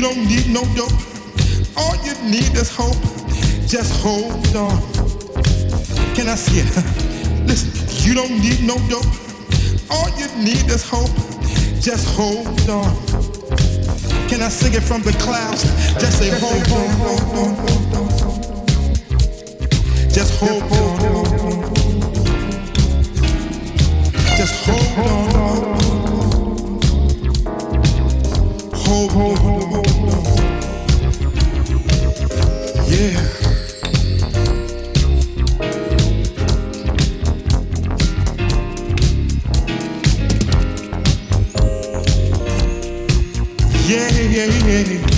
no dope. All you need is hope. Just hold on. Can I see it? Listen, you don't need no dope. All you need is hope. Just hold on. Can I sing it from the clouds? Just say hold on. Just hold on. Yeah, yeah, yeah.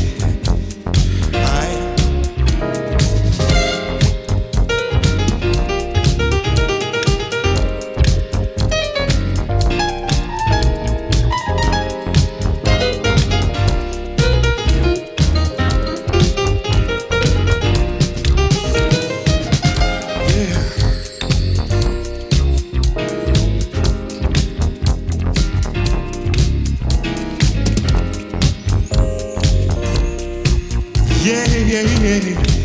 Yeah, yeah, yeah.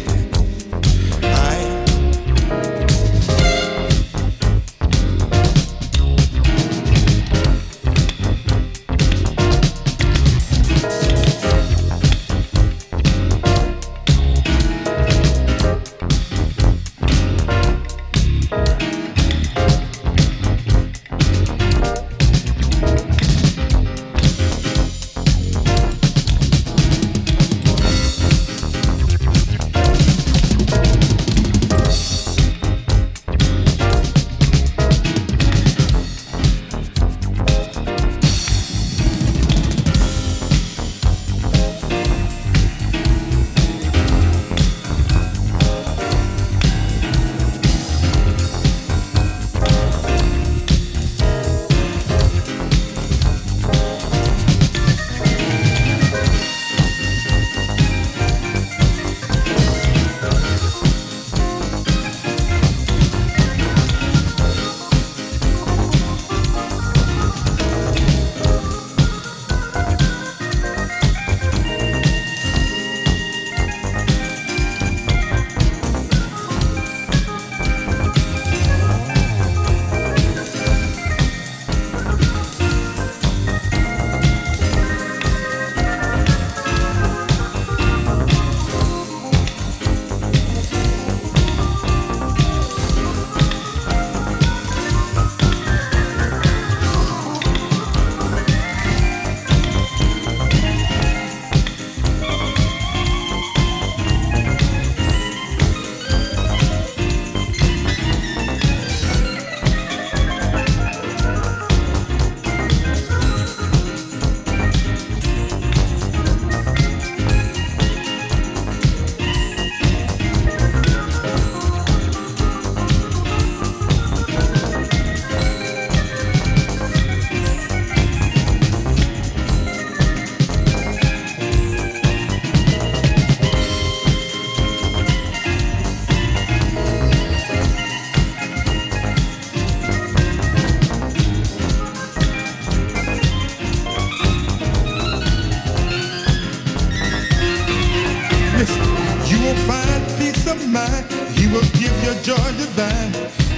Mind. He will give you joy divine.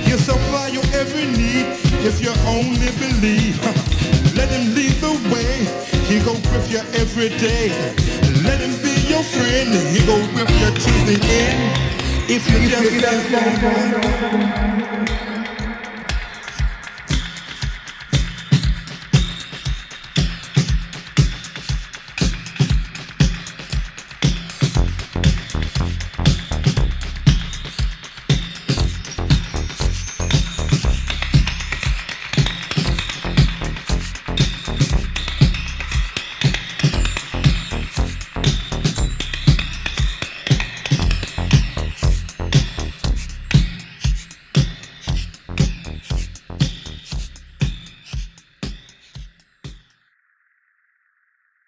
He'll supply your every need if you only believe. Let him lead the way. He go with you every day. Let him be your friend. He go with you to the end. If you just